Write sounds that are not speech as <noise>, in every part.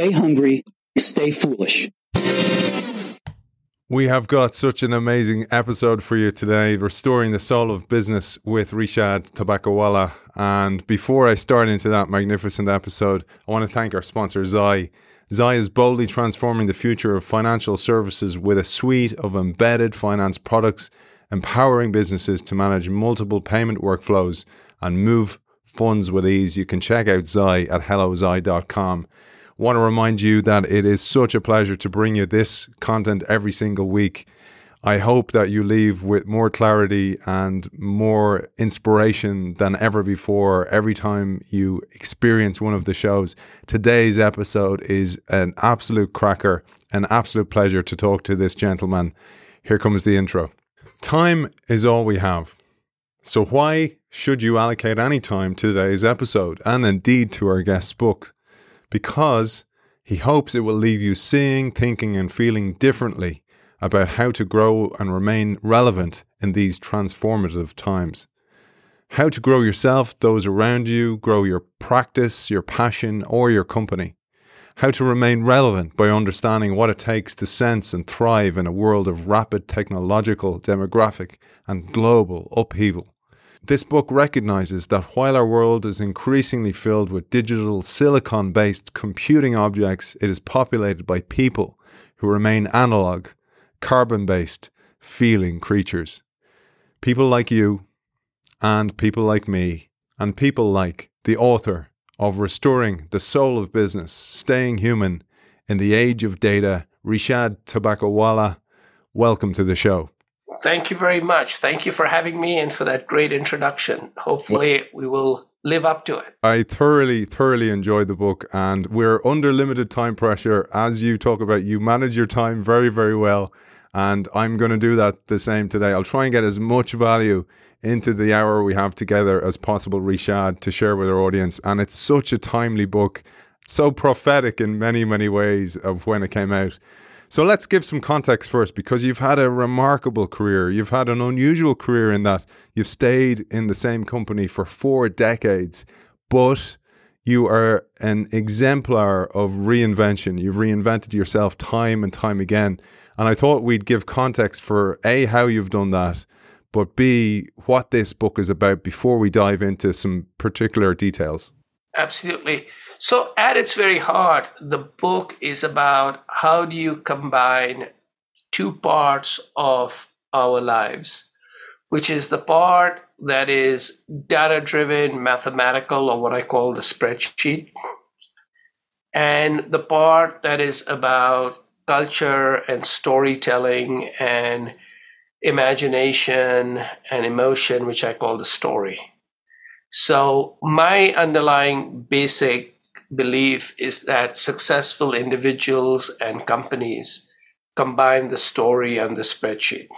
stay hungry, stay foolish. We have got such an amazing episode for you today, restoring the soul of business with Rishad Tobaccowala. And before I start into that magnificent episode, I want to thank our sponsor, Zai. Zai is boldly transforming the future of financial services with a suite of embedded finance products, empowering businesses to manage multiple payment workflows and move funds with ease. You can check out Zai at hellozai.com want to remind you that it is such a pleasure to bring you this content every single week. I hope that you leave with more clarity and more inspiration than ever before every time you experience one of the shows. Today's episode is an absolute cracker, an absolute pleasure to talk to this gentleman. Here comes the intro. Time is all we have. So, why should you allocate any time to today's episode and indeed to our guest's book? Because he hopes it will leave you seeing, thinking, and feeling differently about how to grow and remain relevant in these transformative times. How to grow yourself, those around you, grow your practice, your passion, or your company. How to remain relevant by understanding what it takes to sense and thrive in a world of rapid technological, demographic, and global upheaval. This book recognizes that while our world is increasingly filled with digital silicon based computing objects, it is populated by people who remain analog, carbon based, feeling creatures. People like you, and people like me, and people like the author of Restoring the Soul of Business, Staying Human in the Age of Data, Rishad Tobaccowala. Welcome to the show. Thank you very much. Thank you for having me and for that great introduction. Hopefully, we will live up to it. I thoroughly, thoroughly enjoyed the book, and we're under limited time pressure. As you talk about, you manage your time very, very well. And I'm going to do that the same today. I'll try and get as much value into the hour we have together as possible, Rishad, to share with our audience. And it's such a timely book, so prophetic in many, many ways of when it came out. So let's give some context first because you've had a remarkable career. You've had an unusual career in that you've stayed in the same company for four decades, but you are an exemplar of reinvention. You've reinvented yourself time and time again. And I thought we'd give context for A, how you've done that, but B, what this book is about before we dive into some particular details. Absolutely. So, at its very heart, the book is about how do you combine two parts of our lives, which is the part that is data driven, mathematical, or what I call the spreadsheet, and the part that is about culture and storytelling and imagination and emotion, which I call the story. So, my underlying basic belief is that successful individuals and companies combine the story and the spreadsheet.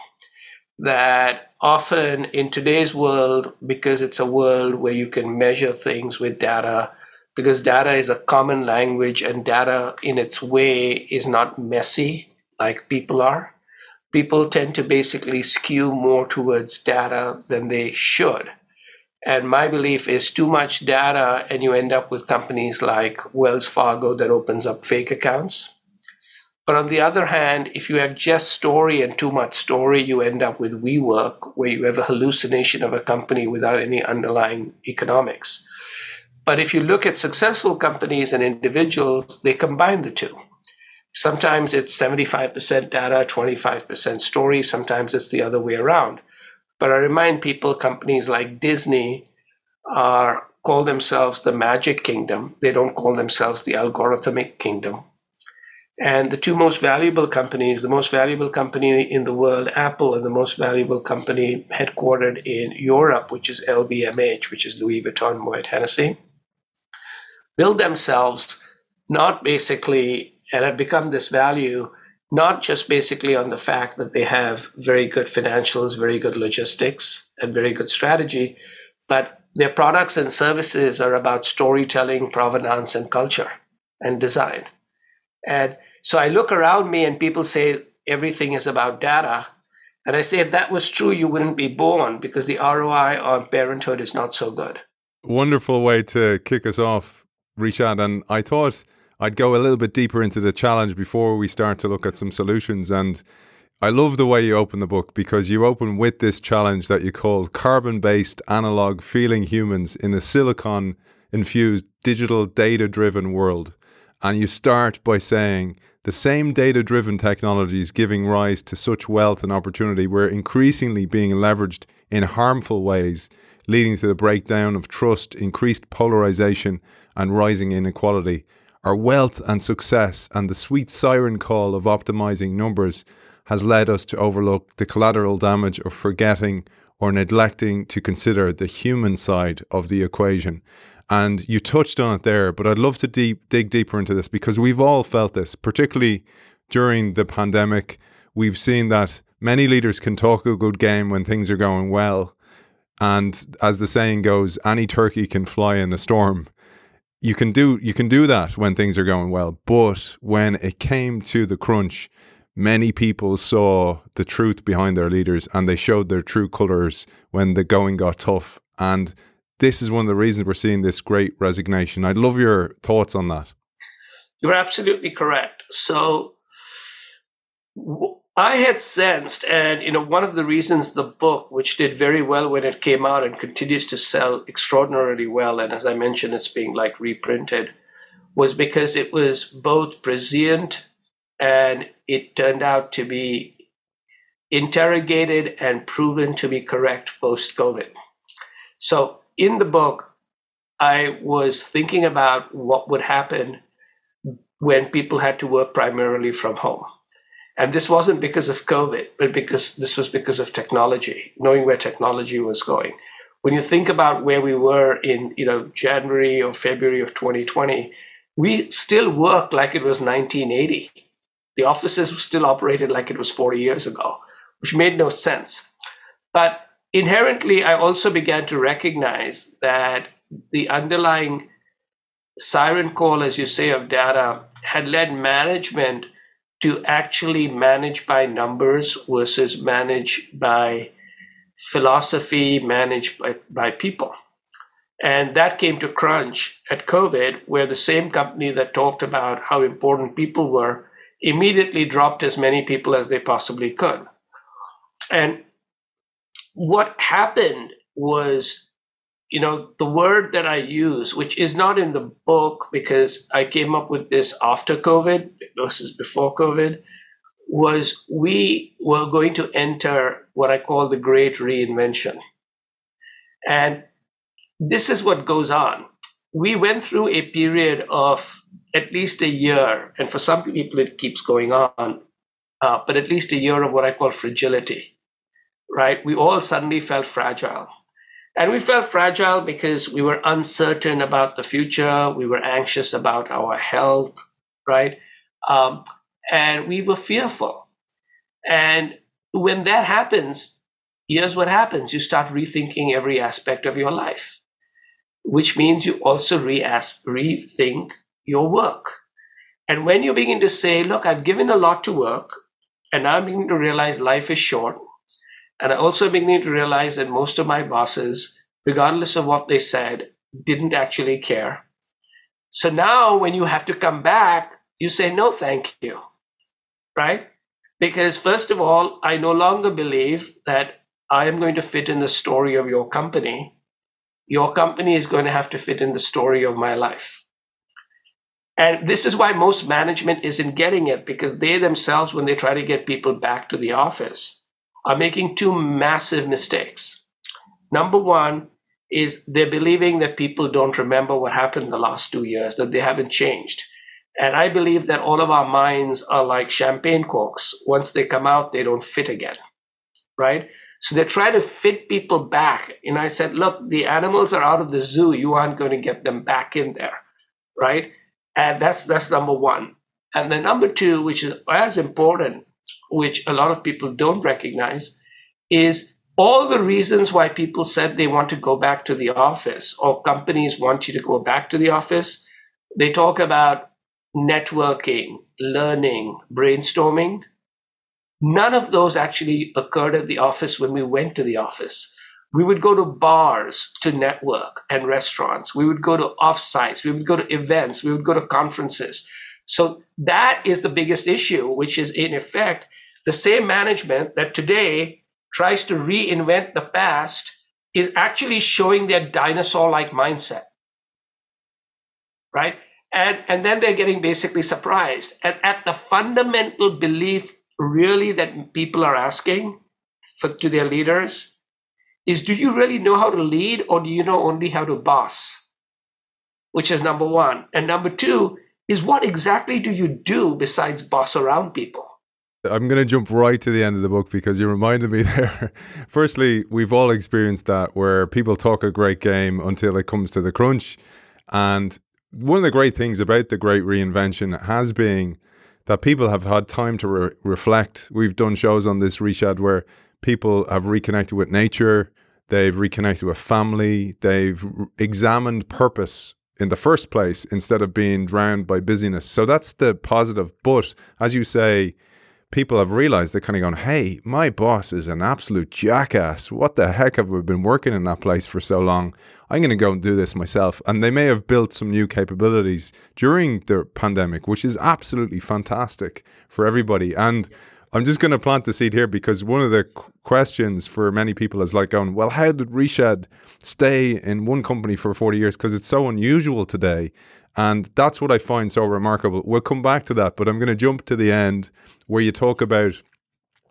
That often in today's world, because it's a world where you can measure things with data, because data is a common language and data in its way is not messy like people are, people tend to basically skew more towards data than they should and my belief is too much data, and you end up with companies like Wells Fargo that opens up fake accounts. But on the other hand, if you have just story and too much story, you end up with WeWork, where you have a hallucination of a company without any underlying economics. But if you look at successful companies and individuals, they combine the two. Sometimes it's 75% data, 25% story. Sometimes it's the other way around. But I remind people companies like Disney are call themselves the magic kingdom. They don't call themselves the algorithmic kingdom. And the two most valuable companies, the most valuable company in the world, Apple, and the most valuable company headquartered in Europe, which is LVMH, which is Louis Vuitton Moet Hennessy, build themselves not basically and have become this value not just basically on the fact that they have very good financials, very good logistics, and very good strategy, but their products and services are about storytelling, provenance, and culture and design. And so I look around me and people say everything is about data. And I say, if that was true, you wouldn't be born because the ROI on parenthood is not so good. Wonderful way to kick us off, Rishad. And I thought I'd go a little bit deeper into the challenge before we start to look at some solutions. And I love the way you open the book because you open with this challenge that you call carbon based analog feeling humans in a silicon infused digital data driven world. And you start by saying the same data driven technologies giving rise to such wealth and opportunity were increasingly being leveraged in harmful ways, leading to the breakdown of trust, increased polarization, and rising inequality. Our wealth and success and the sweet siren call of optimizing numbers has led us to overlook the collateral damage of forgetting or neglecting to consider the human side of the equation. And you touched on it there, but I'd love to deep, dig deeper into this because we've all felt this, particularly during the pandemic. We've seen that many leaders can talk a good game when things are going well. And as the saying goes, any turkey can fly in a storm. You can do you can do that when things are going well, but when it came to the crunch, many people saw the truth behind their leaders and they showed their true colors when the going got tough. And this is one of the reasons we're seeing this great resignation. I'd love your thoughts on that. You're absolutely correct. So I had sensed, and you know, one of the reasons the book, which did very well when it came out and continues to sell extraordinarily well, and as I mentioned, it's being like reprinted, was because it was both prescient and it turned out to be interrogated and proven to be correct post COVID. So in the book, I was thinking about what would happen when people had to work primarily from home. And this wasn't because of COVID, but because this was because of technology, knowing where technology was going. When you think about where we were in, you know, January or February of 2020, we still worked like it was 1980. The offices still operated like it was 40 years ago, which made no sense. But inherently, I also began to recognize that the underlying siren call, as you say, of data had led management to actually manage by numbers versus manage by philosophy, managed by, by people. And that came to crunch at COVID, where the same company that talked about how important people were immediately dropped as many people as they possibly could. And what happened was you know the word that i use which is not in the book because i came up with this after covid versus before covid was we were going to enter what i call the great reinvention and this is what goes on we went through a period of at least a year and for some people it keeps going on uh, but at least a year of what i call fragility right? We all suddenly felt fragile. And we felt fragile because we were uncertain about the future. We were anxious about our health, right? Um, and we were fearful. And when that happens, here's what happens you start rethinking every aspect of your life, which means you also re- rethink your work. And when you begin to say, look, I've given a lot to work, and I'm beginning to realize life is short, and I also beginning to realize that most of my bosses, regardless of what they said, didn't actually care. So now when you have to come back, you say, no, thank you. Right? Because, first of all, I no longer believe that I am going to fit in the story of your company. Your company is going to have to fit in the story of my life. And this is why most management isn't getting it because they themselves, when they try to get people back to the office, are making two massive mistakes. Number one is they're believing that people don't remember what happened in the last two years, that they haven't changed. And I believe that all of our minds are like champagne corks. Once they come out, they don't fit again, right? So they're trying to fit people back. And I said, look, the animals are out of the zoo. You aren't going to get them back in there, right? And that's that's number one. And then number two, which is as important, which a lot of people don't recognize, is all the reasons why people said they want to go back to the office or companies want you to go back to the office. They talk about networking, learning, brainstorming. None of those actually occurred at the office when we went to the office. We would go to bars to network and restaurants. We would go to offsites. We would go to events. We would go to conferences So that is the biggest issue, which is in effect the same management that today tries to reinvent the past is actually showing their dinosaur like mindset. Right? And, and then they're getting basically surprised. And at the fundamental belief, really, that people are asking for, to their leaders is do you really know how to lead or do you know only how to boss? Which is number one. And number two is what exactly do you do besides boss around people? I'm going to jump right to the end of the book because you reminded me <laughs> there. Firstly, we've all experienced that where people talk a great game until it comes to the crunch. And one of the great things about the great reinvention has been that people have had time to re- reflect. We've done shows on this, Rishad, where people have reconnected with nature, they've reconnected with family, they've examined purpose in the first place instead of being drowned by busyness. So that's the positive. But as you say, people have realized they're kind of going, hey, my boss is an absolute jackass. What the heck have we been working in that place for so long? I'm going to go and do this myself. And they may have built some new capabilities during the pandemic, which is absolutely fantastic for everybody. And I'm just going to plant the seed here because one of the questions for many people is like going, well, how did Rishad stay in one company for 40 years? Because it's so unusual today. And that's what I find so remarkable. We'll come back to that, but I'm going to jump to the end where you talk about,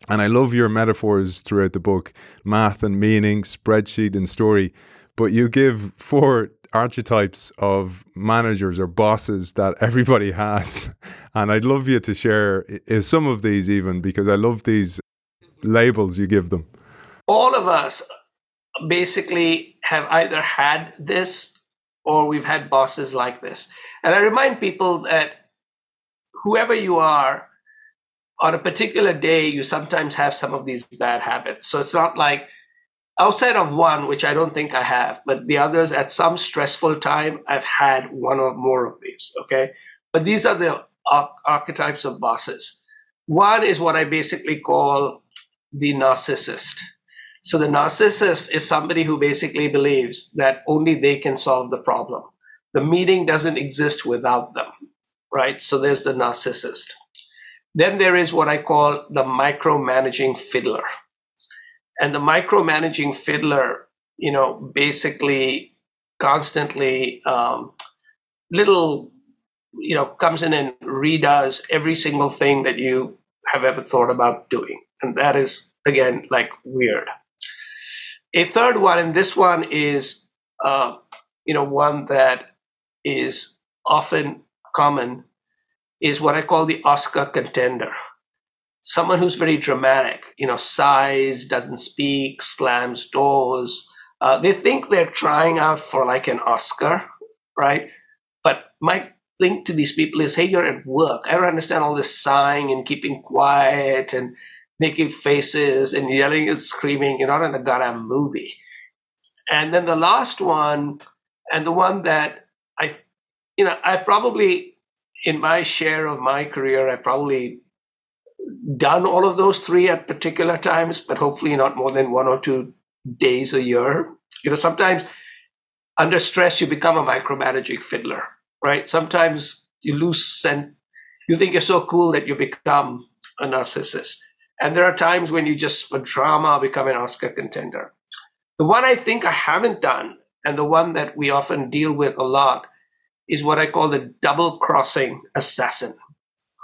and I love your metaphors throughout the book math and meaning, spreadsheet and story. But you give four archetypes of managers or bosses that everybody <laughs> has. And I'd love you to share some of these, even because I love these labels you give them. All of us basically have either had this or we've had bosses like this. And I remind people that whoever you are, on a particular day, you sometimes have some of these bad habits. So it's not like outside of one, which I don't think I have, but the others at some stressful time, I've had one or more of these. Okay. But these are the archetypes of bosses. One is what I basically call the narcissist. So the narcissist is somebody who basically believes that only they can solve the problem. The meeting doesn't exist without them, right? So there's the narcissist. Then there is what I call the micromanaging fiddler. And the micromanaging fiddler, you know, basically constantly um, little, you know, comes in and redoes every single thing that you have ever thought about doing. And that is, again, like weird. A third one, and this one is, uh, you know, one that is often common, is what I call the Oscar contender. Someone who's very dramatic, you know, sighs, doesn't speak, slams doors. Uh, they think they're trying out for like an Oscar, right? But my thing to these people is, hey, you're at work. I don't understand all this sighing and keeping quiet and making faces and yelling and screaming. You're not in a goddamn movie. And then the last one, and the one that I, you know, I've probably, in my share of my career, I've probably done all of those three at particular times, but hopefully not more than one or two days a year. You know, sometimes under stress, you become a micromanaging fiddler, right? Sometimes you lose sense. You think you're so cool that you become a narcissist. And there are times when you just, for drama, become an Oscar contender. The one I think I haven't done, and the one that we often deal with a lot, is what I call the double crossing assassin.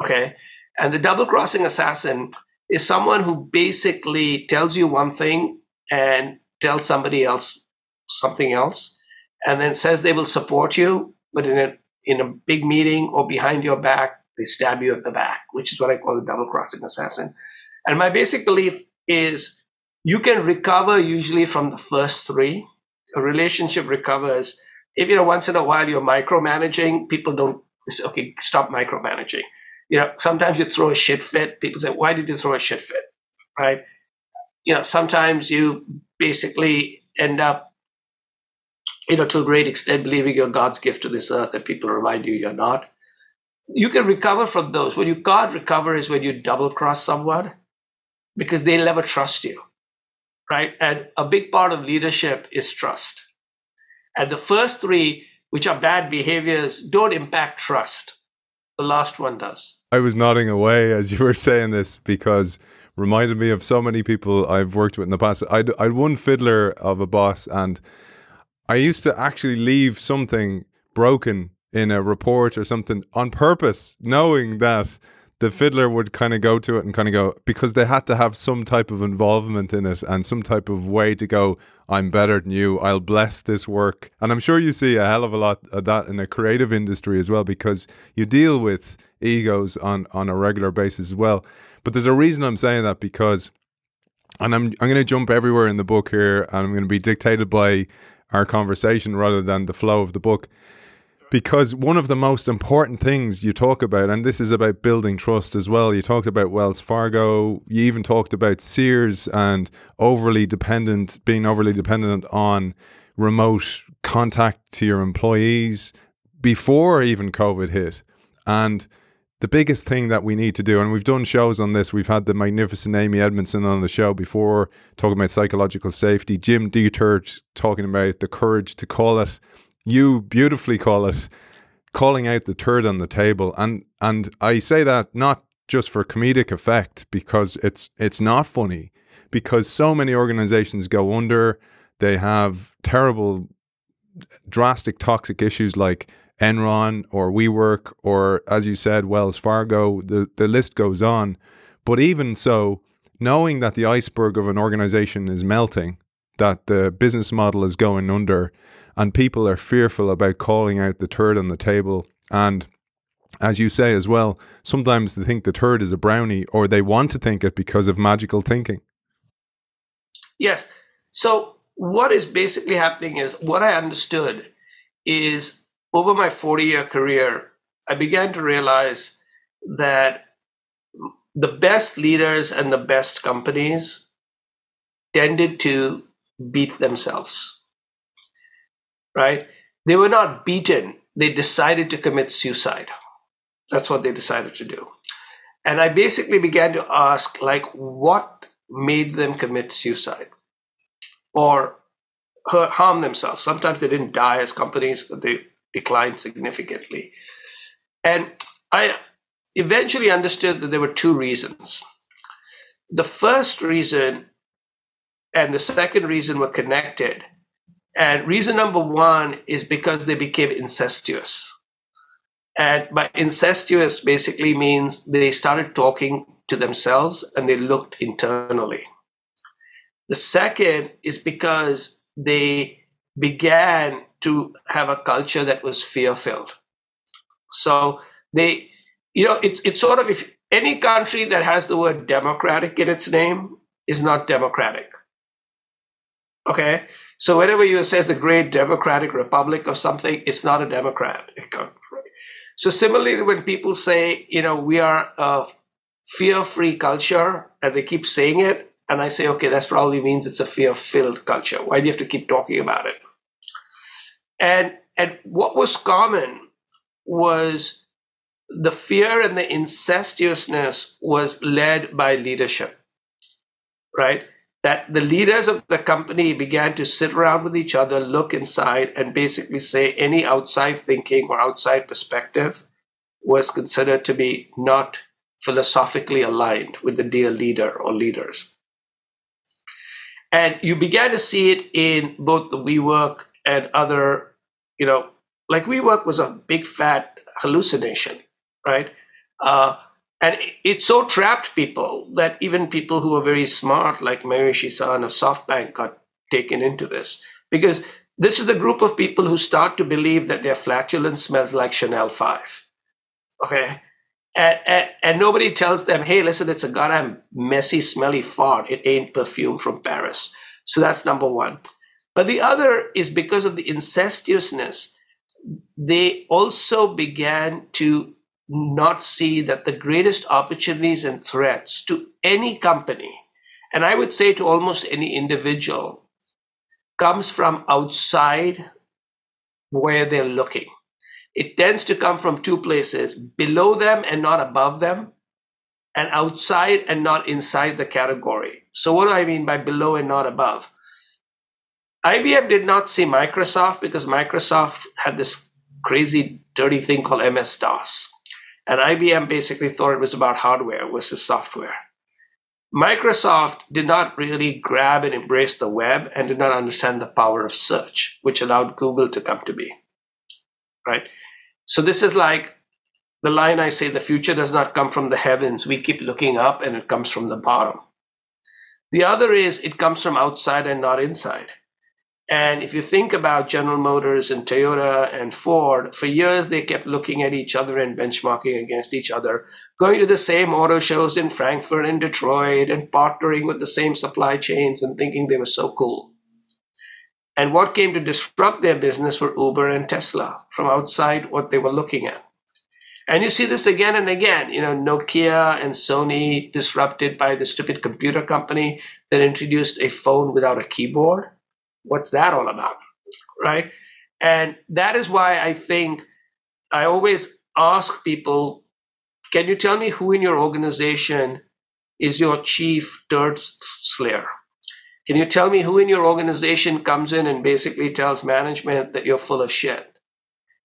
Okay. And the double crossing assassin is someone who basically tells you one thing and tells somebody else something else, and then says they will support you, but in a in a big meeting or behind your back, they stab you at the back, which is what I call the double crossing assassin. And my basic belief is you can recover usually from the first three. A relationship recovers if you know once in a while you're micromanaging. People don't say, okay, stop micromanaging. You know, sometimes you throw a shit fit. People say, why did you throw a shit fit? Right? You know, sometimes you basically end up, you know, to a great extent believing you're God's gift to this earth, and people remind you you're not. You can recover from those. When you can't recover is when you double cross someone because they'll never trust you, right? And a big part of leadership is trust. And the first three, which are bad behaviors, don't impact trust. the last one does. I was nodding away <laughs> as you were saying this because reminded me of so many people I've worked with in the past. I'd, I'd one fiddler of a boss, and I used to actually leave something broken in a report or something on purpose, knowing that the fiddler would kind of go to it and kind of go because they had to have some type of involvement in it and some type of way to go i'm better than you. I'll bless this work. And i'm sure you see a hell of a lot of that in the creative industry as well because you deal with egos on on a regular basis as well. But there's a reason i'm saying that because and i'm i'm going to jump everywhere in the book here and i'm going to be dictated by our conversation rather than the flow of the book because one of the most important things you talk about, and this is about building trust as well. You talked about Wells Fargo. You even talked about Sears and overly dependent, being overly dependent on remote contact to your employees before even COVID hit. And the biggest thing that we need to do, and we've done shows on this, we've had the magnificent Amy Edmondson on the show before talking about psychological safety, Jim Dieterich talking about the courage to call it you beautifully call it calling out the turd on the table. And and I say that not just for comedic effect because it's it's not funny because so many organizations go under. They have terrible drastic toxic issues like Enron or WeWork or as you said Wells Fargo. The the list goes on. But even so knowing that the iceberg of an organization is melting that the business model is going under and people are fearful about calling out the turd on the table. And as you say as well, sometimes they think the turd is a brownie or they want to think it because of magical thinking. Yes. So, what is basically happening is what I understood is over my 40 year career, I began to realize that the best leaders and the best companies tended to beat themselves right? They were not beaten. They decided to commit suicide. That's what they decided to do. And I basically began to ask, like, what made them commit suicide or harm themselves? Sometimes they didn't die as companies, but they declined significantly. And I eventually understood that there were two reasons. The first reason and the second reason were connected and reason number one is because they became incestuous. And by incestuous basically means they started talking to themselves and they looked internally. The second is because they began to have a culture that was fear filled. So they, you know, it's, it's sort of if any country that has the word democratic in its name is not democratic. Okay. So whenever you says the great democratic republic or something, it's not a country. <laughs> So similarly, when people say, you know, we are a fear-free culture, and they keep saying it, and I say, okay, that probably means it's a fear-filled culture. Why do you have to keep talking about it? And and what was common was the fear and the incestuousness was led by leadership, right? That the leaders of the company began to sit around with each other, look inside, and basically say any outside thinking or outside perspective was considered to be not philosophically aligned with the dear leader or leaders. And you began to see it in both the WeWork and other, you know, like WeWork was a big fat hallucination, right? Uh, and it so trapped people that even people who were very smart, like Masayoshi Son of SoftBank, got taken into this. Because this is a group of people who start to believe that their flatulence smells like Chanel 5. Okay? And, and, and nobody tells them, hey, listen, it's a goddamn messy, smelly fart. It ain't perfume from Paris. So that's number one. But the other is because of the incestuousness, they also began to not see that the greatest opportunities and threats to any company, and I would say to almost any individual, comes from outside where they're looking. It tends to come from two places below them and not above them, and outside and not inside the category. So, what do I mean by below and not above? IBM did not see Microsoft because Microsoft had this crazy, dirty thing called MS DOS And IBM basically thought it was about hardware versus software. Microsoft did not really grab and embrace the web and did not understand the power of search, which allowed Google to come to be. Right? So this is like the line I say the future does not come from the heavens. We keep looking up and it comes from the bottom. The other is it comes from outside and not inside. And if you think about General Motors and Toyota and Ford, for years they kept looking at each other and benchmarking against each other, going to the same auto shows in Frankfurt and Detroit and partnering with the same supply chains and thinking they were so cool. And what came to disrupt their business were Uber and Tesla from outside what they were looking at. And you see this again and again. You know, Nokia and Sony disrupted by the stupid computer company that introduced a phone without a keyboard what's that all about? Right. And that is why I think I always ask people can you tell me who in your organization is your chief dirt slayer? Can you tell me who in your organization comes in and basically tells management that you're full of shit?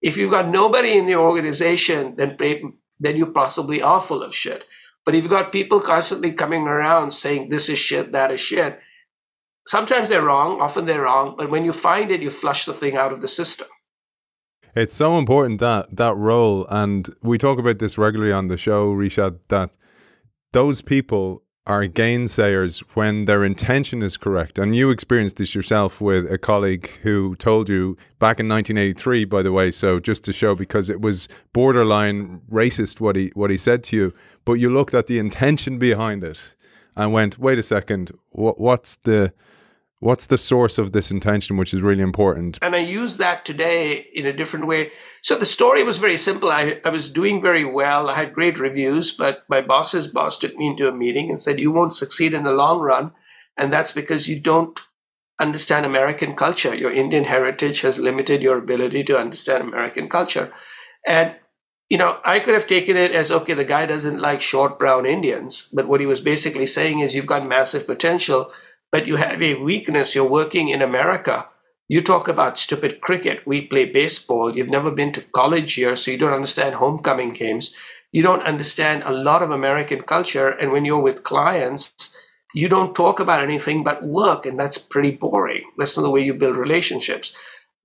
If you've got nobody in your organization, then, then you possibly are full of shit. But if you've got people constantly coming around saying this is shit, that is shit, sometimes they're wrong, often they're wrong, but when you find it, you flush the thing out of the system. It's so important that that role, and we talk about this regularly on the show, Rishad, that those people are gainsayers when their intention is correct. And you experienced this yourself with a colleague who told you back in 1983, by the way. So just to show, because it was borderline racist what he what he said to you, but you looked at the intention behind it and went, wait a second, what, what's the What's the source of this intention, which is really important? And I use that today in a different way. So the story was very simple. I, I was doing very well. I had great reviews, but my boss's boss took me into a meeting and said, You won't succeed in the long run. And that's because you don't understand American culture. Your Indian heritage has limited your ability to understand American culture. And you know, I could have taken it as okay, the guy doesn't like short brown Indians, but what he was basically saying is you've got massive potential but you have a weakness. You're working in America. You talk about stupid cricket. We play baseball. You've never been to college here, so you don't understand homecoming games. You don't understand a lot of American culture. And when you're with clients, you don't talk about anything but work, and that's pretty boring. That's not the way you build relationships.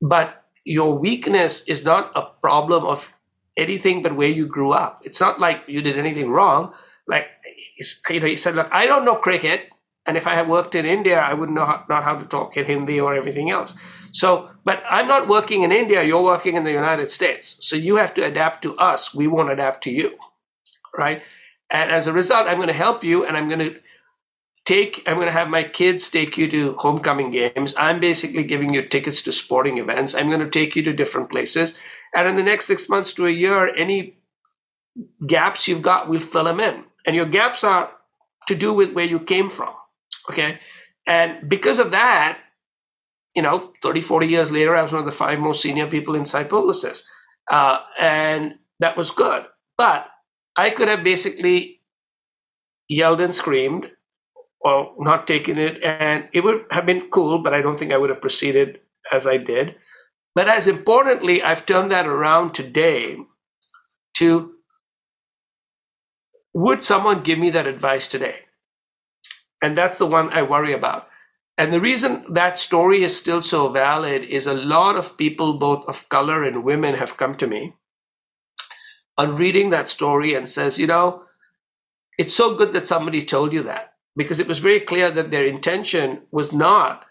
But your weakness is not a problem of anything but where you grew up. It's not like you did anything wrong. Like you know, he said, "Look, I don't know cricket. And if I had worked in India, I would know how, not how to talk in Hindi or everything else. So, but I'm not working in India. You're working in the United States. So you have to adapt to us. We won't adapt to you, right? And as a result, I'm going to help you, and I'm going to take. I'm going to have my kids take you to homecoming games. I'm basically giving you tickets to sporting events. I'm going to take you to different places, and in the next six months to a year, any gaps you've got, we'll fill them in. And your gaps are to do with where you came from. Okay. And because of that, you know, 30, 40 years later, I was one of the five most senior people inside Publicis. Uh, and that was good. But I could have basically yelled and screamed or not taken it, and it would have been cool, but I don't think I would have proceeded as I did. But as importantly, I've turned that around today to would someone give me that advice today? And that's the one I worry about. And the reason that story is still so valid is a lot of people, both of color and women, have come to me on reading that story and says, you know, it's so good that somebody told you that because it was very clear that their intention was not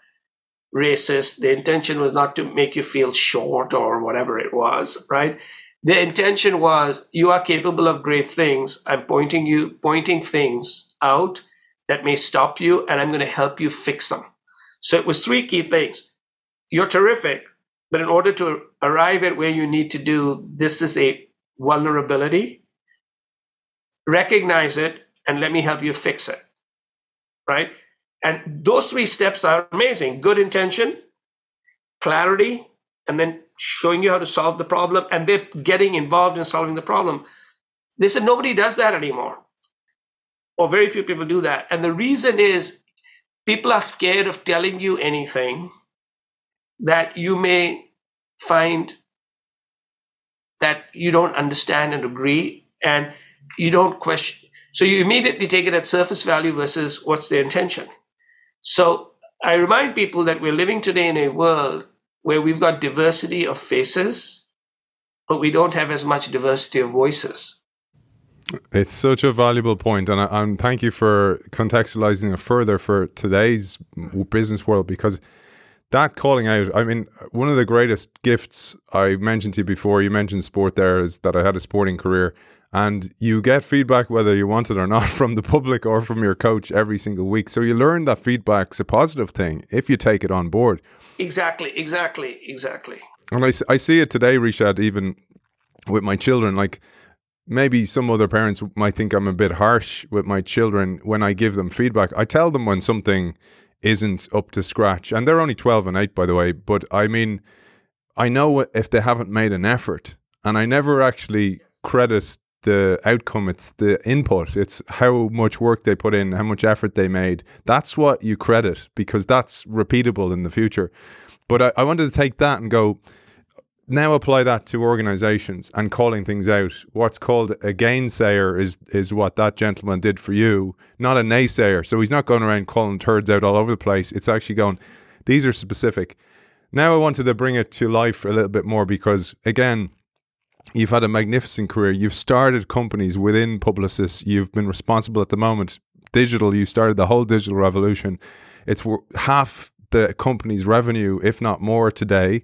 racist. The intention was not to make you feel short or whatever it was, right? The intention was you are capable of great things. I'm pointing you, pointing things out that may stop you, and I'm going to help you fix them. So it was three key things. You're terrific, but in order to arrive at where you need to do, this is a vulnerability. Recognize it, and let me help you fix it. Right? And those three steps are amazing good intention, clarity, and then showing you how to solve the problem, and they're getting involved in solving the problem. They said nobody does that anymore or very few people do that. And the reason is people are scared of telling you anything that you may find that you don't understand and agree And you don't question. So you immediately take it at surface value versus what's the intention. So I remind people that we're living today in a world where we've got diversity of faces, but we don't have as much diversity of voices. It's such a valuable point, and, I, and thank you for contextualizing it further for today's business world because that calling out. I mean, one of the greatest gifts I mentioned to you before. You mentioned sport there is that I had a sporting career, and you get feedback whether you want it or not <laughs> from the public or from your coach every single week. So you learn that feedback's a positive thing if you take it on board. Exactly, exactly, exactly. And I, I see it today, Rishad, even with my children. Like maybe some other parents might think I'm a bit harsh with my children when I give them feedback. I tell them when something isn't up to scratch, and they're only 12 and 8, by the way. But I mean, I know if they haven't made an effort, and I never actually credit the outcome, it's the input, it's how much work they put in, how much effort they made. That's what you credit because that's repeatable in the future. But I, I wanted to take that and go, now apply that to organizations and calling things out. What's called a gainsayer is is what that gentleman did for you, not a naysayer. So he's not going around calling turds out all over the place. It's actually going, these are specific. Now I wanted to bring it to life a little bit more because again, you've had a magnificent career. You've started companies within Publicis. You've been responsible at the moment. Digital, you started the whole digital revolution. It's half the company's revenue, if not more, today.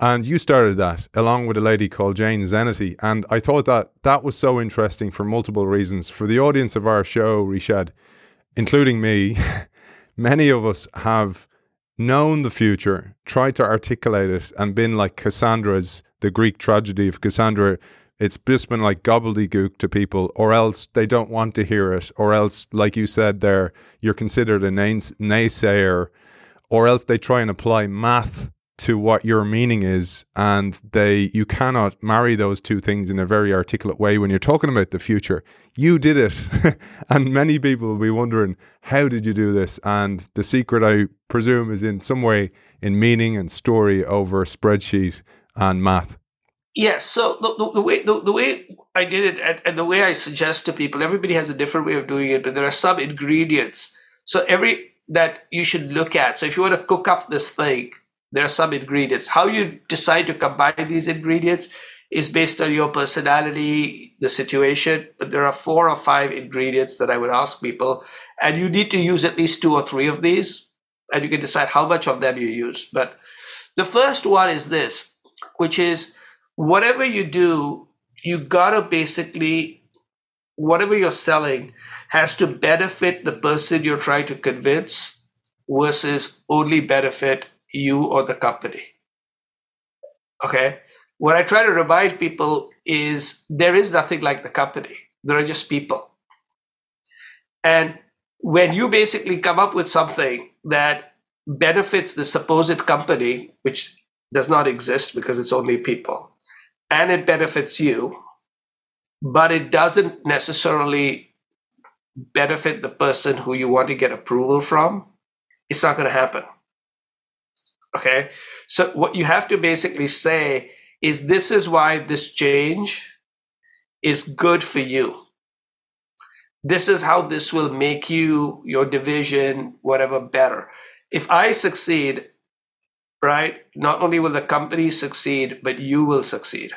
And you started that along with a lady called Jane Zenity. And I thought that that was so interesting for multiple reasons. For the audience of our show, Rishad, including me, <laughs> many of us have known the future, tried to articulate it, and been like Cassandra's the Greek tragedy of Cassandra, it's just been like gobbledygook to people, or else they don't want to hear it, or else, like you said there, you're considered a naysayer, or else they try and apply math to what your meaning is and they you cannot marry those two things in a very articulate way when you're talking about the future you did it <laughs> and many people will be wondering how did you do this and the secret i presume is in some way in meaning and story over spreadsheet and math? Yes. So the, the, the way the, the, way I did it and, and, the way I suggest to people, everybody has a different way of doing it, but there are some ingredients. So every that you should look at. So if you want to cook up this thing, there are some ingredients. How you decide to combine these ingredients is based on your personality, the situation. But there are four or five ingredients that I would ask people, and you need to use at least two or three of these, and you can decide how much of them you use. But the first one is this which is whatever you do, you gotta basically, whatever you're selling has to benefit the person you're trying to convince versus only benefit you or the company. Okay? What I try to remind people is there is nothing like the company, there are just people. And when you basically come up with something that benefits the supposed company, which does not exist because it's only people. And it benefits you, but it doesn't necessarily benefit the person who you want to get approval from. It's not going to happen. Okay. So, what you have to basically say is this is why this change is good for you. This is how this will make you, your division, whatever, better. If I succeed, right? Not only will the company succeed, but you will succeed.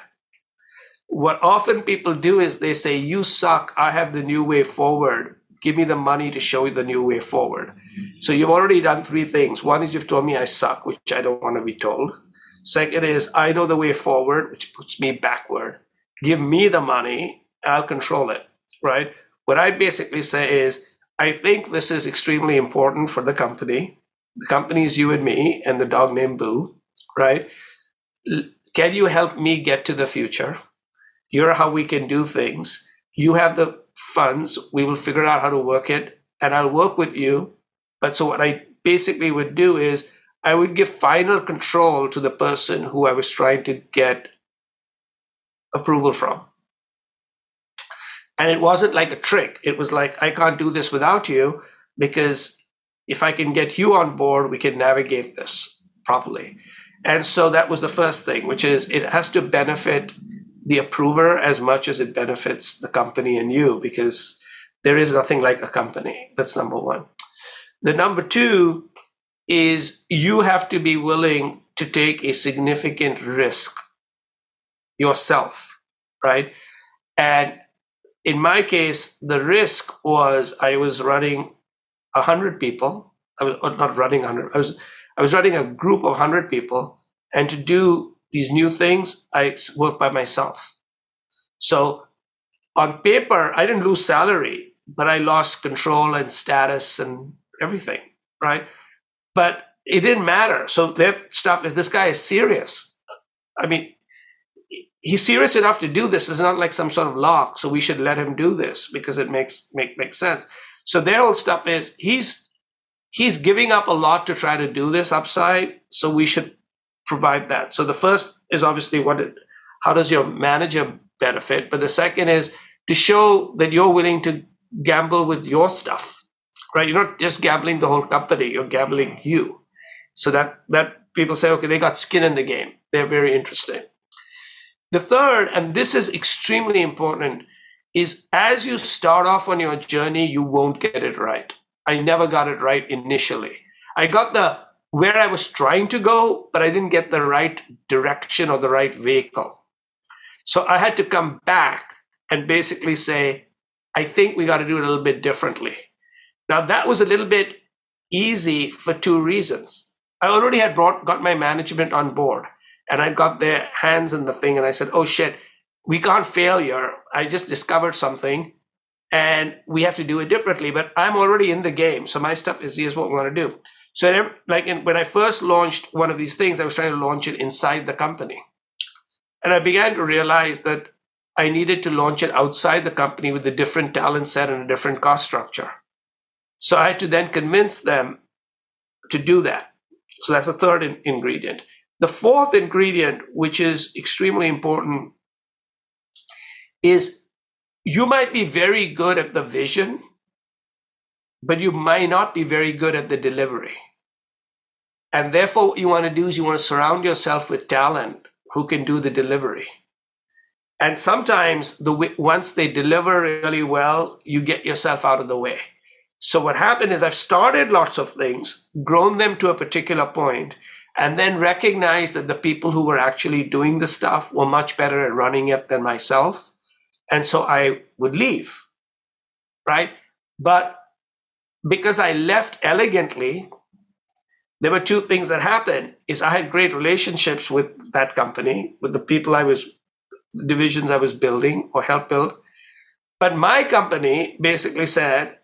What often people do is they say, You suck. I have the new way forward. Give me the money to show you the new way forward. So you've already done three things. One is you've told me I suck, which I don't want to be told. Second is I know the way forward, which puts me backward. Give me the money, I'll control it, right? What I basically say is I think this is extremely important for the company the company is you and me and the dog named Boo, right? Can you help me get to the future? Here are how we can do things. You have the funds. We will figure out how to work it, and I'll work with you. But so what I basically would do is I would give final control to the person who I was trying to get approval from. And it wasn't like a trick. It was like, I can't do this without you because if I can get you on board, we can navigate this properly. And so that was the first thing, which is it has to benefit the approver as much as it benefits the company and you because there is nothing like a company. That's number one. The number two is you have to be willing to take a significant risk yourself, right? And in my case, the risk was I was running a hundred people. I was not running hundred. I was I was running a group of hundred people, and to do these new things, I work by myself. So on paper, I didn't lose salary, but I lost control and status and everything, right? But it didn't matter. So their stuff is this guy is serious. I mean, he's serious enough to do this. It's not like some sort of lock, so we should let him do this because it makes make makes sense. So their old stuff is he's he's giving up a lot to try to do this upside, so we should provide that. So the first is obviously what it, how does your manager benefit, but the second is to show that you're willing to gamble with your stuff, right? You're not just gambling the whole company; you're gambling you. So that that people say, okay, they got skin in the game. They're very interesting. The third, and this is extremely important, is as you start off on your journey, you won't get it right. I never got it right initially. I got the where I was trying to go, but I didn't get the right direction or the right vehicle. So I had to come back and basically say, I think we got to do it a little bit differently. Now, that was a little bit easy for two reasons. I already had brought got my management on board and I got their hands in the thing and I said, "Oh shit, we can't fail here. I just discovered something and we have to do it differently, but I'm already in the game. So my stuff is here's what we want to do." So like in, when I first launched one of these things, I was trying to launch it inside the company. And I began to realize that I needed to launch it outside the company with a different talent set and a different cost structure. So I had to then convince them to do that. So that's the third in- ingredient. The fourth ingredient, which is extremely important, is you might be very good at the vision, but you may not be very good at the delivery. And therefore, what you want to do is you want to surround yourself with talent who can do the delivery. And sometimes, the once they deliver really well, you get yourself out of the way. So what happened is I've started lots of things, grown them to a particular point, and then recognized that the people who were actually doing the stuff were much better at running it than myself. And so I would leave. Right. But because I left elegantly, there were two things that happened is I had great relationships with that company, with the people I was divisions I was building or helped build. But my company basically said,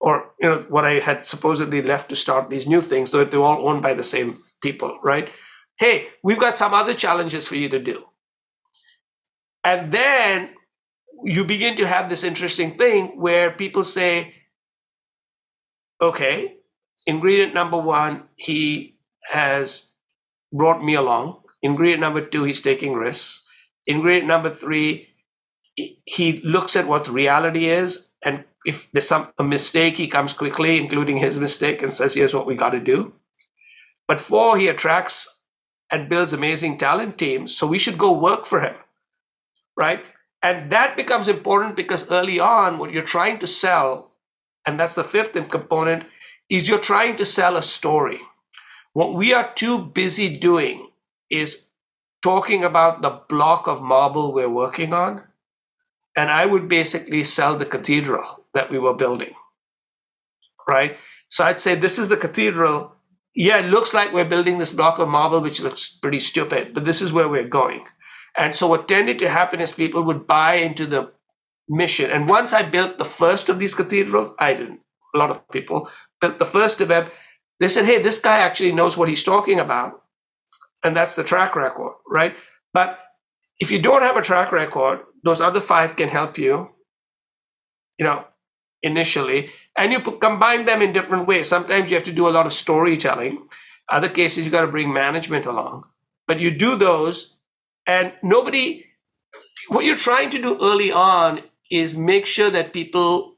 or you know what I had supposedly left to start these new things, though they're all owned by the same people, right? Hey, we've got some other challenges for you to do. And then you begin to have this interesting thing where people say, okay, ingredient number one, he has brought me along. Ingredient number two, he's taking risks. Ingredient number three, he looks at what reality is and if there's some a mistake, he comes quickly, including his mistake, and says, "Here's what we got to do." But four, he attracts and builds amazing talent teams, so we should go work for him, right? And that becomes important because early on, what you're trying to sell, and that's the fifth component, is you're trying to sell a story. What we are too busy doing is talking about the block of marble we're working on. And I would basically sell the cathedral that we were building. Right? So I'd say this is the cathedral. Yeah, it looks like we're building this block of marble, which looks pretty stupid, but this is where we're going. And so what tended to happen is people would buy into the mission. And once I built the first of these cathedrals, I didn't. A lot of people built the first of them. They said, hey, this guy actually knows what he's talking about. And that's the track record, right? But if you don't have a track record, those other five can help you. You know, initially, and you combine them in different ways. Sometimes you have to do a lot of storytelling. Other cases, you got to bring management along. But you do those, and nobody, what you're trying to do early on is make sure that people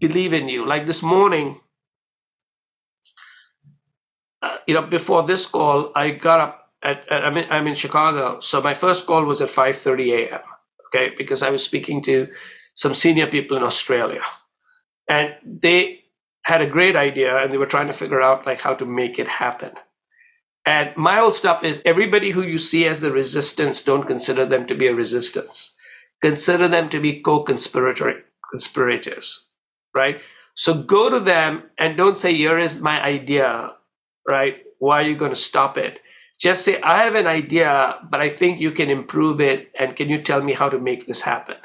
believe in you. Like this morning, uh, you know, before this call, I got up At, at, I'm, in, I'm in Chicago, so my first call was at 5:30 a.m. Okay, because I was speaking to some senior people in Australia, and they had a great idea, and they were trying to figure out like how to make it happen. And my old stuff is everybody who you see as the resistance, don't consider them to be a resistance. Consider them to be co-conspirators, right? So go to them and don't say, here is my idea, right? Why are you going to stop it? Just say, I have an idea, but I think you can improve it. And can you tell me how to make this happen?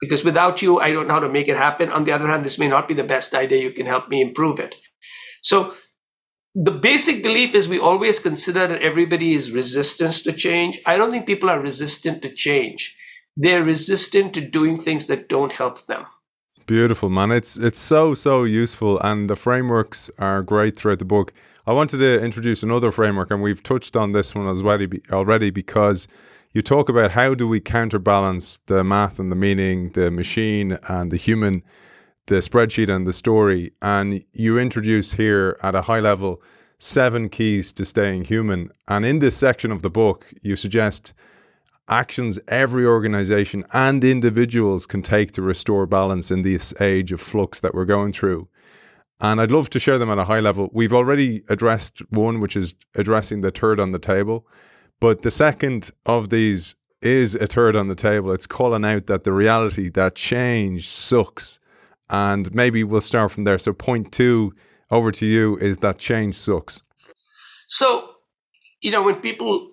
Because without you, I don't know how to make it happen. On the other hand, this may not be the best idea. You can help me improve it. So the basic belief is we always consider that everybody is resistant to change. I don't think people are resistant to change. They're resistant to doing things that don't help them. Beautiful, man. It's it's so so useful, and the frameworks are great throughout the book. I wanted to introduce another framework, and we've touched on this one as well already because you talk about how do we counterbalance the math and the meaning, the machine and the human the spreadsheet and the story, and you introduce here at a high level seven keys to staying human. And in this section of the book, you suggest actions every organization and individuals can take to restore balance in this age of flux that we're going through. And I'd love to share them at a high level. We've already addressed one, which is addressing the turd on the table. But the second of these is a turd on the table. It's calling out that the reality that change sucks and maybe we'll start from there. So, point two over to you is that change sucks. So, you know, when people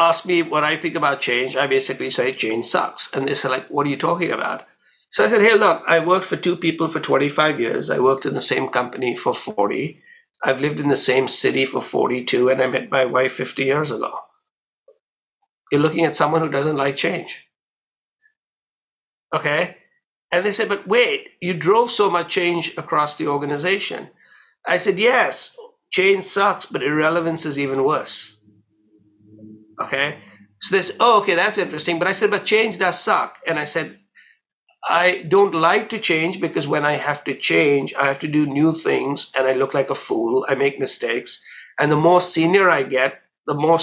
ask me what I think about change, I basically say change sucks. And they say, like, what are you talking about? So I said, hey, look, I worked for two people for 25 years. I worked in the same company for 40. I've lived in the same city for 42, and I met my wife 50 years ago. You're looking at someone who doesn't like change. Okay? And they said, but wait, you drove so much change across the organization. I said, yes, change sucks, but irrelevance is even worse. Okay. So this, oh, okay, that's interesting. But I said, but change does suck. And I said, I don't like to change because when I have to change, I have to do new things and I look like a fool. I make mistakes. And the more senior I get, the more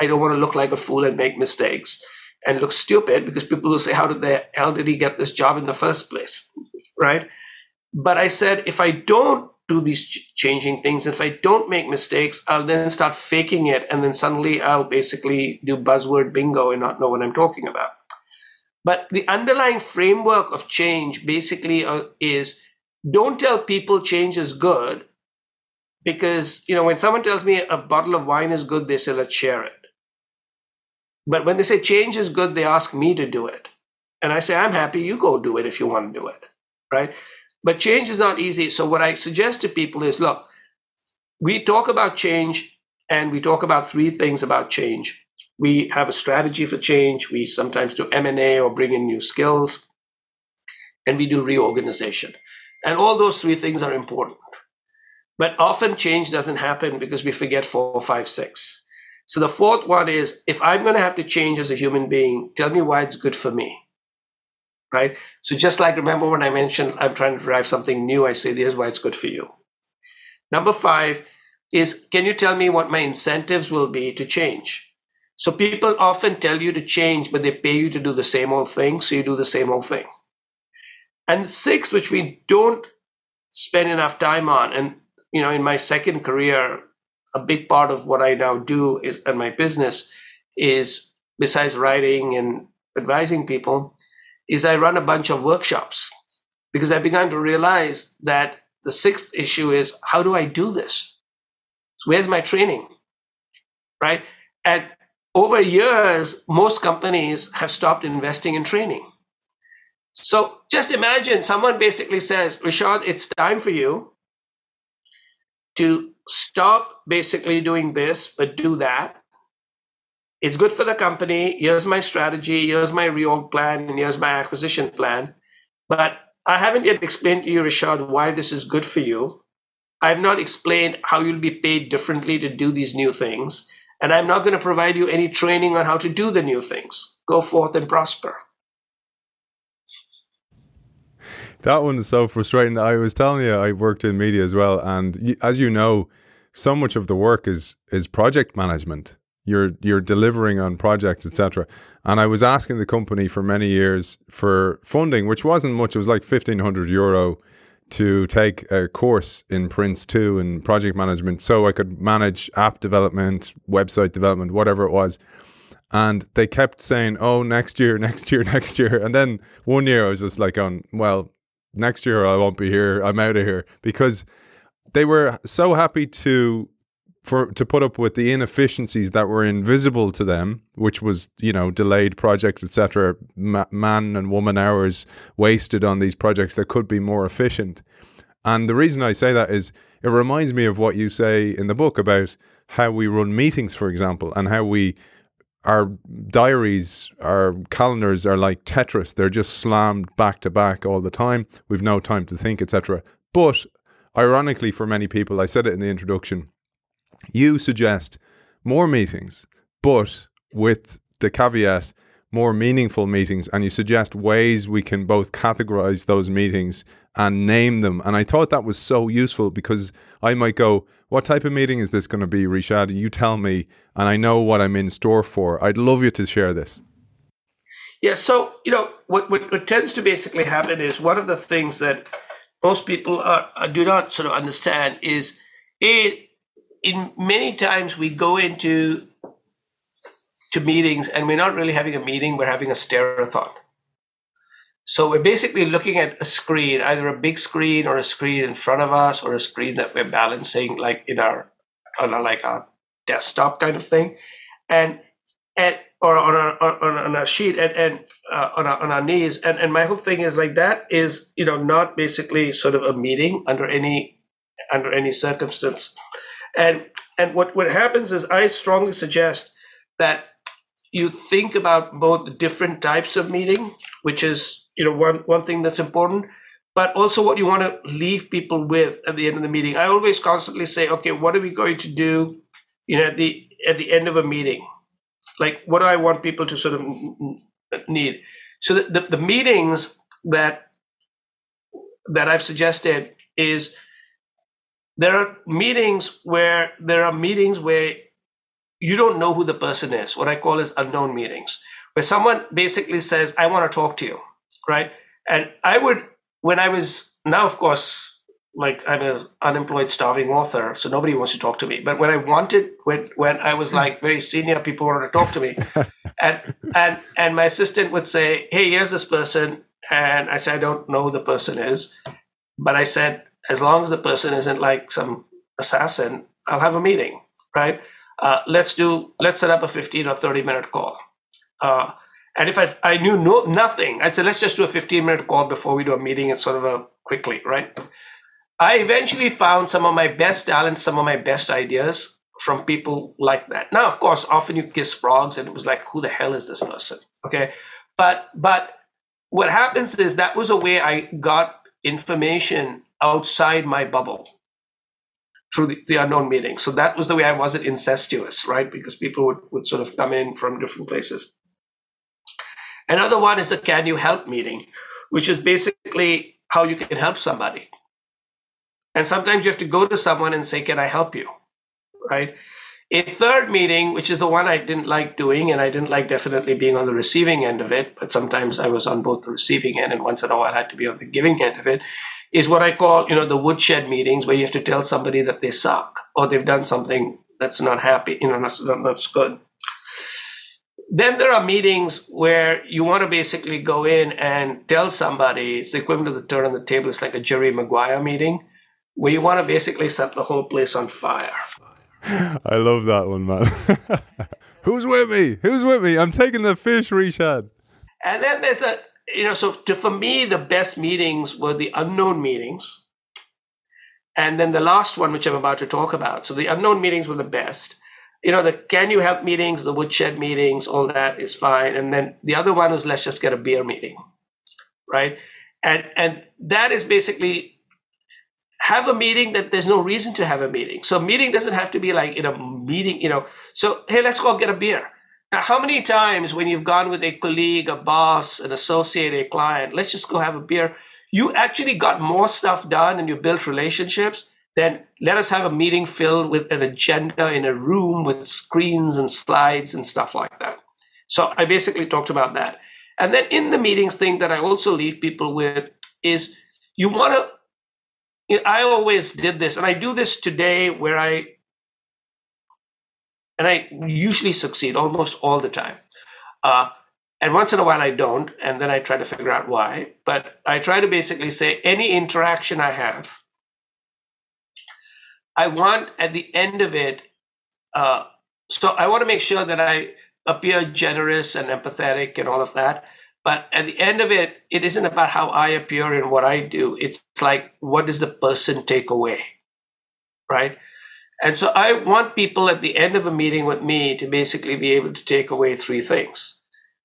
I don't want to look like a fool and make mistakes and look stupid because people will say, How did the hell did he get this job in the first place? Right. But I said, if I don't do these ch- changing things, if I don't make mistakes, I'll then start faking it. And then suddenly I'll basically do buzzword bingo and not know what I'm talking about. But the underlying framework of change basically uh, is don't tell people change is good because, you know, when someone tells me a bottle of wine is good, they say, let's share it. But when they say change is good, they ask me to do it. And I say, I'm happy, you go do it if you want to do it. Right. But change is not easy. So what I suggest to people is look, we talk about change and we talk about three things about change. We have a strategy for change. We sometimes do M&A or bring in new skills. And we do reorganization. And all those three things are important. But often change doesn't happen because we forget four, five, six. So the fourth one is if I'm going to have to change as a human being, tell me why it's good for me. Right? So just like remember when I mentioned I'm trying to drive something new, I say, here's why it's good for you. Number five is can you tell me what my incentives will be to change? So people often tell you to change, but they pay you to do the same old thing. So you do the same old thing. And six, which we don't spend enough time on, and you know, in my second career, a big part of what I now do is and my business is besides writing and advising people is I run a bunch of workshops because I began to realize that the sixth issue is how do I do this? So where's my training? Right? And over years, most companies have stopped investing in training. So just imagine someone basically says, Rishad, it's time for you to stop basically doing this, but do that. It's good for the company. Here's my strategy. Here's my reorg plan. And here's my acquisition plan. But I haven't yet explained to you, Rishad, why this is good for you. I've not explained how you'll be paid differently to do these new things. And I'm not going to provide you any training on how to do the new things. Go forth and prosper. That one's so frustrating. I was telling you, I worked in media as well, and as you know, so much of the work is is project management. You're you're delivering on projects, etc. And I was asking the company for many years for funding, which wasn't much. It was like fifteen hundred euro to take a course in Prince 2 in project management so I could manage app development, website development, whatever it was. And they kept saying, oh, next year, <laughs> next year, next year. And then one year I was just like, on, well, next year I won't be here. I'm out of here because they were so happy to for to put up with the inefficiencies that were invisible to them, which was you know delayed projects, etc., ma- man and woman hours wasted on these projects that could be more efficient. And the reason I say that is it reminds me of what you say in the book about how we run meetings, for example, and how we our diaries, our calendars are like Tetris. They're just slammed back to back all the time. We've no time to think, etc. But ironically, for many people, I said it in the introduction, you suggest more meetings, but with the caveat more meaningful meetings, and you suggest ways we can both categorize those meetings and name them. And I thought that was so useful because I might go, What type of meeting is this going to be, Rishad? You tell me, and I know what I'm in store for. I'd love you to share this. Yeah, so, you know, what, what, what tends to basically happen is one of the things that most people are, do not sort of understand is a in many times we go into to meetings and we're not really having a meeting we're having a stare-a-thon. So we're basically looking at a screen either a big screen or a screen in front of us or a screen that we're balancing like in our on like a desktop kind of thing. And and or on a on, on a sheet and, and uh, on, our, on our knees. And and my whole thing is like that is you know not basically sort of a meeting under any under any circumstance and and what, what happens is I strongly suggest that you think about both the different types of meeting, which is you know one one thing that's important, but also what you want to leave people with at the end of the meeting. I always constantly say, okay, what are we going to do, you know, at the at the end of a meeting? Like, what do I want people to sort of need? So the, the, the meetings that that I've suggested is there are meetings where there are meetings where you don't know who the person is what i call is unknown meetings where someone basically says i want to talk to you right? And i would when i was now of course like i'm an unemployed starving author so nobody wants to talk to me. But when i wanted when when i was like very senior people wanted to talk to me. <laughs> And and and my assistant would say hey here's this person. And i said i don't know who the person is. But i said as long as the person isn't like some assassin, I'll have a meeting, right? Uh, let's do let's set up a 15 or 30 minute call. Uh, and if I, I knew no nothing, I'd say let's just do a 15 minute call before we do a meeting. It's sort of a quickly, right? I eventually found some of my best talents, some of my best ideas from people like that. Now, of course, often you kiss frogs, and it was like, who the hell is this person? Okay, but but what happens is that was a way I got information outside my bubble through the, the, unknown meeting. So that was the way I wasn't incestuous, right? Because people would, would sort of come in from different places. Another one is a can you help meeting, which is basically how you can help somebody. And sometimes you have to go to someone and say, Can I help you? Right? A third meeting, which is the one I didn't like doing, and I didn't like definitely being on the receiving end of it, but sometimes I was on both the receiving end and once in a while I had to be on the giving end of it, is what I call, you know, the woodshed meetings where you have to tell somebody that they suck or they've done something that's not happy, you know, that's, that's good. Then there are meetings where you want to basically go in and tell somebody, it's the equivalent of the turd on the table, it's like a Jerry Maguire meeting, where you want to basically set the whole place on fire. I love that one, man. <laughs> Who's with me? Who's with me? I'm taking the fish, Rishad. And then there's a you know, so to, for me, the best meetings were the unknown meetings. And then the last one, which I'm about to talk about. So the unknown meetings were the best. You know, the can you help meetings, the woodshed meetings, all that is fine. And then the other one was let's just get a beer meeting. Right. And and that is basically have a meeting that there's no reason to have a meeting. So meeting doesn't have to be like in a meeting, you know. So hey, let's go get a beer. Now, how many times when you've gone with a colleague, a boss, an associate, a client, let's just go have a beer, you actually got more stuff done and you built relationships then let us have a meeting filled with an agenda in a room with screens and slides and stuff like that. So I basically talked about that. And then in the meetings thing that I also leave people with is you want to I always did this and I do this today where I and I usually succeed almost all the time. Uh, and once in a while I don't, and then I try to figure out why. But I try to basically say any interaction I have, I want at the end of it, uh, so I want to make sure that I appear generous and empathetic and all of that. But at the end of it, it isn't about how I appear and what I do. It's like, what does the person take away? Right? And so I want people at the end of a meeting with me to basically be able to take away three things.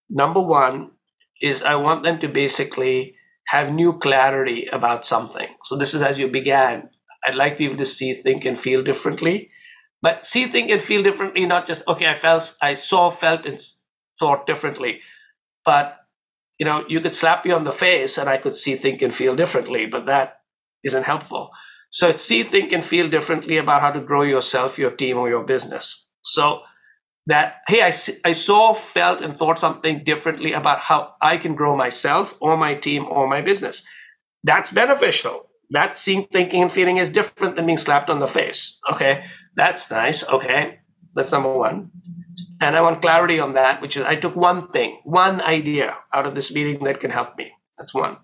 Number one is I want them to basically have new clarity about something. So this is as you began. I'd like people to see, think, and feel differently. But see, think, and feel differently, not just, okay, I felt, I saw, felt, and thought differently. But, you know, you could slap me on the face and I could see, think, and feel differently, but that isn't helpful. So it's see, think, and feel differently about how to grow yourself, your team, or your business. So that, hey, I, I saw, felt, and thought something differently about how I can grow myself or my team or my business. That's beneficial. That seeing, thinking, and feeling is different than being slapped on the face. Okay, that's nice. Okay, that's number one. And I want clarity on that, which is I took one thing, one idea out of this meeting that can help me. That's one.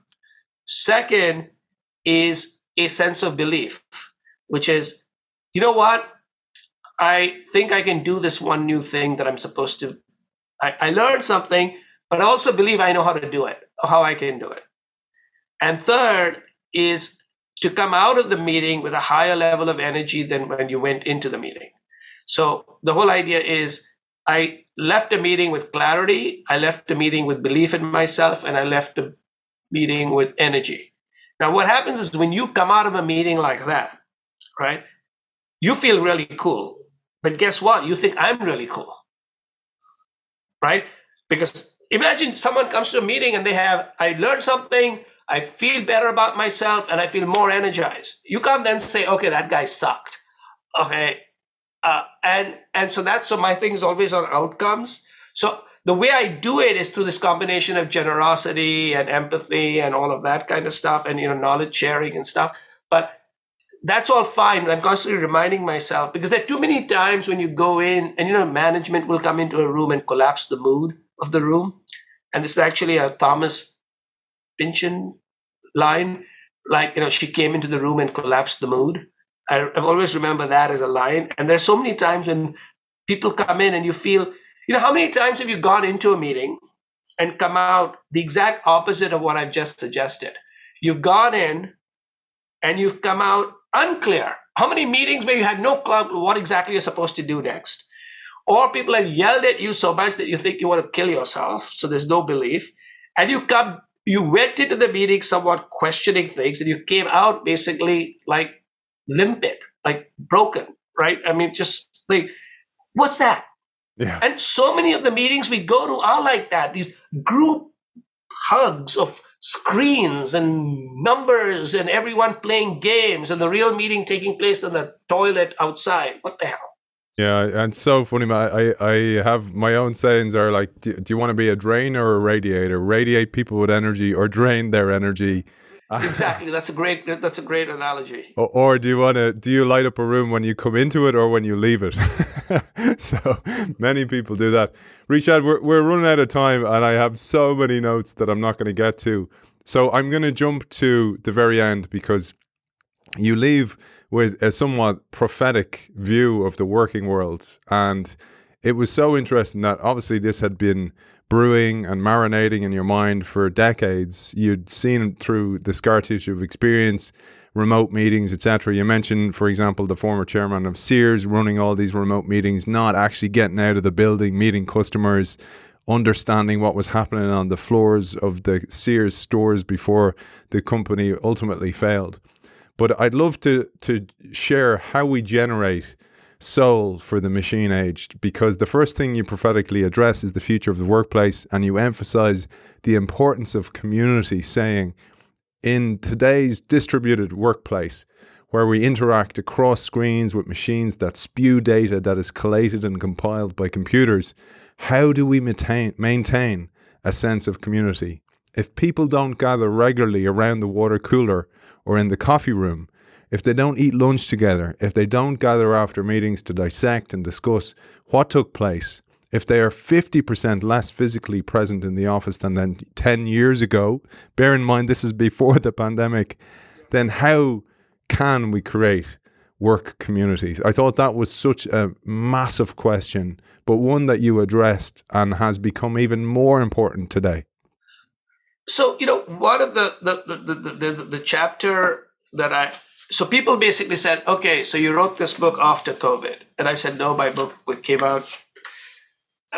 Second is a sense of belief, which is, you know what? I think I can do this one new thing that I'm supposed to. I, I learned something, but I also believe I know how to do it, how I can do it. And third is to come out of the meeting with a higher level of energy than when you went into the meeting. So the whole idea is I left a meeting with clarity, I left a meeting with belief in myself, and I left a meeting with energy. Now, what happens is when you come out of a meeting like that, right, you feel really cool. But guess what? You think I'm really cool, right? Because imagine someone comes to a meeting and they have, I learned something, I feel better about myself, and I feel more energized. You can't then say, okay, that guy sucked. Okay. Uh, and and so that's so my thing is always on outcomes. So the way I do it is through this combination of generosity and empathy and all of that kind of stuff and you know knowledge sharing and stuff. But that's all fine. I'm constantly reminding myself because there are too many times when you go in and you know management will come into a room and collapse the mood of the room. And this is actually a Thomas Pynchon line. Like, you know, she came into the room and collapsed the mood. I, I've always remember that as a line. And there's so many times when people come in and you feel you know, how many times have you gone into a meeting and come out the exact opposite of what I've just suggested? You've gone in and you've come out unclear. How many meetings where you had no clue what exactly you're supposed to do next? Or people have yelled at you so much that you think you want to kill yourself, so there's no belief. And you come, you went into the meeting somewhat questioning things, and you came out basically like limpid, like broken, right? I mean, just like, what's that? Yeah. And so many of the meetings we go to are like that these group hugs of screens and numbers and everyone playing games and the real meeting taking place in the toilet outside. What the hell? Yeah, and so funny. Man. I I have my own sayings are like, do, do you want to be a drain or a radiator? Radiate people with energy or drain their energy. Exactly. <laughs> That's a great. That's a great analogy. Or, or, do you want to? Do you light up a room when you come into it or when you leave it? <laughs> so many people do that. Rishad, we're we're running out of time, and I have so many notes that I'm not going to get to. So I'm going to jump to the very end because you leave with a somewhat prophetic view of the working world, and it was so interesting that obviously this had been brewing and marinating in your mind for decades. You'd seen through the scar tissue of experience, remote meetings, etc. You mentioned, for example, the former chairman of Sears running all these remote meetings, not actually getting out of the building, meeting customers, understanding what was happening on the floors of the Sears stores before the company ultimately failed. But I'd love to to share how we generate soul for the machine aged because the first thing you prophetically address is the future of the workplace and you emphasize the importance of community saying in today's distributed workplace where we interact across screens with machines that spew data that is collated and compiled by computers, how do we maintain, maintain a sense of community? If people don't gather regularly around the water cooler or in the coffee room, if they don't eat lunch together, if they don't gather after meetings to dissect and discuss what took place, if they are 50% less physically present in the office than, than 10 years ago, bear in mind this is before <laughs> the pandemic, then how can we create work communities? I thought that was such a massive question, but one that you addressed and has become even more important today. So, you know, one of the, the, the, the, there's the chapter that I, so people basically said, okay, so you wrote this book after COVID. And I said, no, my book came out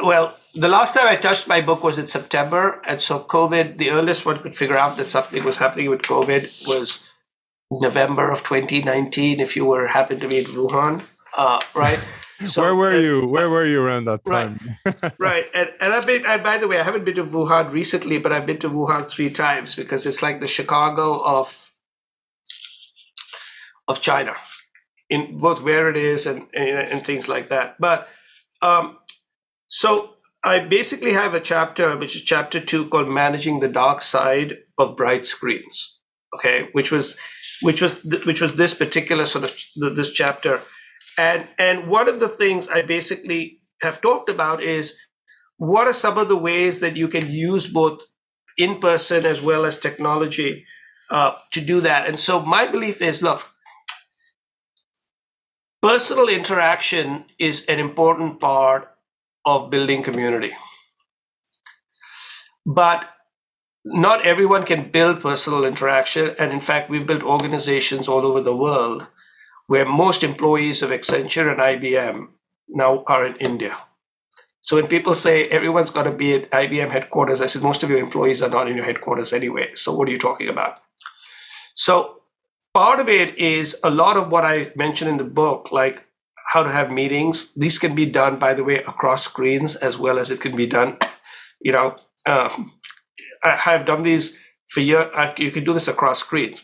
well, the last time I touched my book was in September, and so COVID, the earliest one could figure out that something was happening with COVID was November of 2019. If you were happened to be in Wuhan, uh, right? <laughs> So, Where were and, you? Where were you around that time? Right, <laughs> right. And, and I've been. And by the way, I haven't been to Wuhan recently, but I've been to Wuhan three times because it's like the Chicago of of China, in both where it is and and, and things like that. But um, so I basically have a chapter, which is chapter two, called "Managing the Dark Side of Bright Screens." Okay, which was which was th- which was this particular sort of th- this chapter, and and one of the things I basically have talked about is what are some of the ways that you can use both in person as well as technology uh, to do that. And so my belief is, look, personal interaction is an important part of building community. But not everyone can build personal interaction. And in fact, we've built organizations all over the world where most employees of Accenture and IBM now are in India. So when people say everyone's got to be at IBM headquarters, I said most of your employees are not in your headquarters anyway. So what are you talking about? So part of it is a lot of what I mentioned in the book, like how to have meetings. These can be done, by the way, across screens as well as it can be done. <laughs> You know, uh, I have done these for years. You can do this across screens.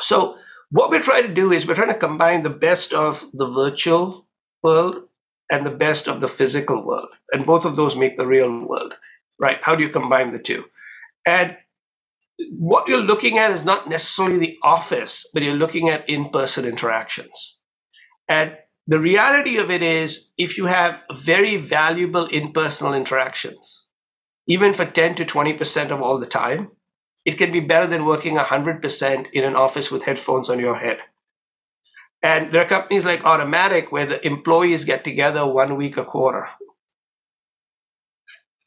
So what we're trying to do is we're trying to combine the best of the virtual world and the best of the physical world, and both of those make the real world, right? How do you combine the two? And what you're looking at is not necessarily the office, but you're looking at in-person interactions. And the reality of it is, if you have very valuable in-personal interactions, even for 10 to 20% of all the time, it can be better than working 100% in an office with headphones on your head. And there are companies like Automattic where the employees get together one week a quarter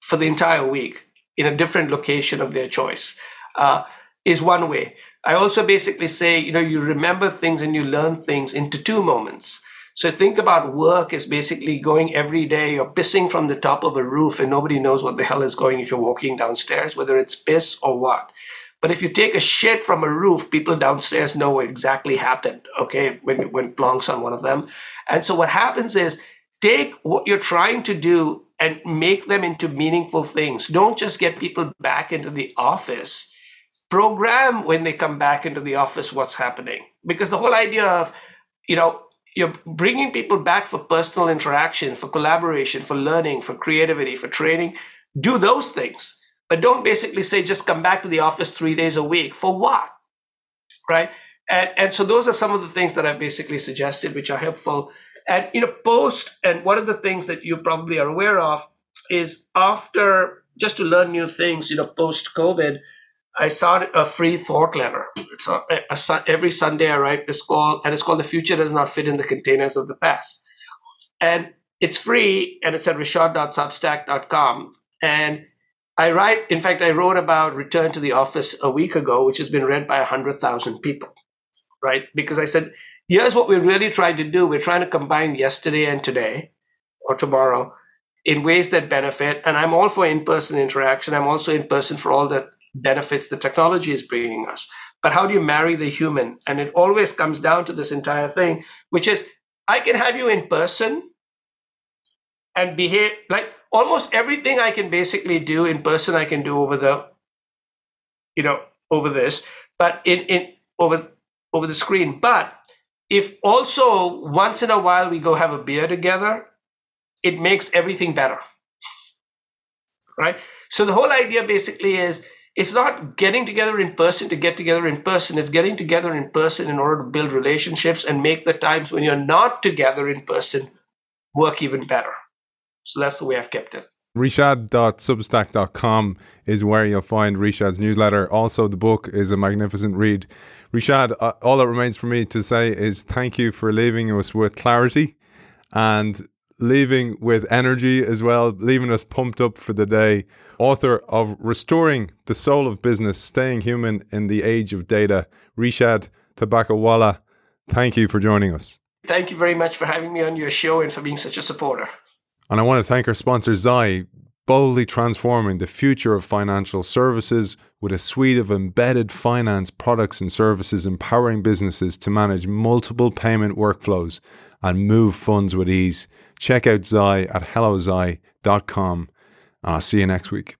for the entire week in a different location of their choice, uh, is one way. I also basically say, you know, you remember things and you learn things into two moments. So think about work as basically going every day, you're pissing from the top of a roof and nobody knows what the hell is going if you're walking downstairs, whether it's piss or what. But if you take a shit from a roof, people downstairs know what exactly happened, okay, when it went on one of them. And so what happens is take what you're trying to do and make them into meaningful things. Don't just get people back into the office. Program when they come back into the office what's happening. Because the whole idea of, you know, you're bringing people back for personal interaction, for collaboration, for learning, for creativity, for training. Do those things, but don't basically say just come back to the office three days a week. For what? Right? And, and so those are some of the things that I've basically suggested, which are helpful. And you know, post and one of the things that you probably are aware of is after just to learn new things, you know, post COVID, I saw a free thought letter. It's a, a, a, every Sunday I write It's called, and it's called "The Future Does Not Fit in the Containers of the Past," and it's free, and it's at rishad.substack.com. And I write, in fact, I wrote about return to the office a week ago, which has been read by hundred thousand people, right? Because I said, here's what we're really trying to do: we're trying to combine yesterday and today, or tomorrow, in ways that benefit. And I'm all for in-person interaction. I'm also in person for all that benefits the technology is bringing us. But how do you marry the human? And it always comes down to this entire thing, which is I can have you in person and behave like almost everything I can basically do in person, I can do over the, you know, over this. But in, in over over the screen. But if also once in a while we go have a beer together, it makes everything better. Right? So the whole idea basically is it's not getting together in person to get together in person. It's getting together in person in order to build relationships and make the times when you're not together in person work even better. So that's the way I've kept it. Rishad.substack.com is where you'll find Rishad's newsletter. Also, the book is a magnificent read. Rishad, uh, all that remains for me to say is thank you for leaving us with clarity and leaving with energy as well, leaving us pumped up for the day. Author of Restoring the Soul of Business, Staying Human in the Age of Data, Rishad Tobaccowala. Thank you for joining us. Thank you very much for having me on your show and for being such a supporter. And I want to thank our sponsor, Zai, boldly transforming the future of financial services with a suite of embedded finance products and services empowering businesses to manage multiple payment workflows and move funds with ease. Check out Zai at hellozai.com. And I'll see you next week.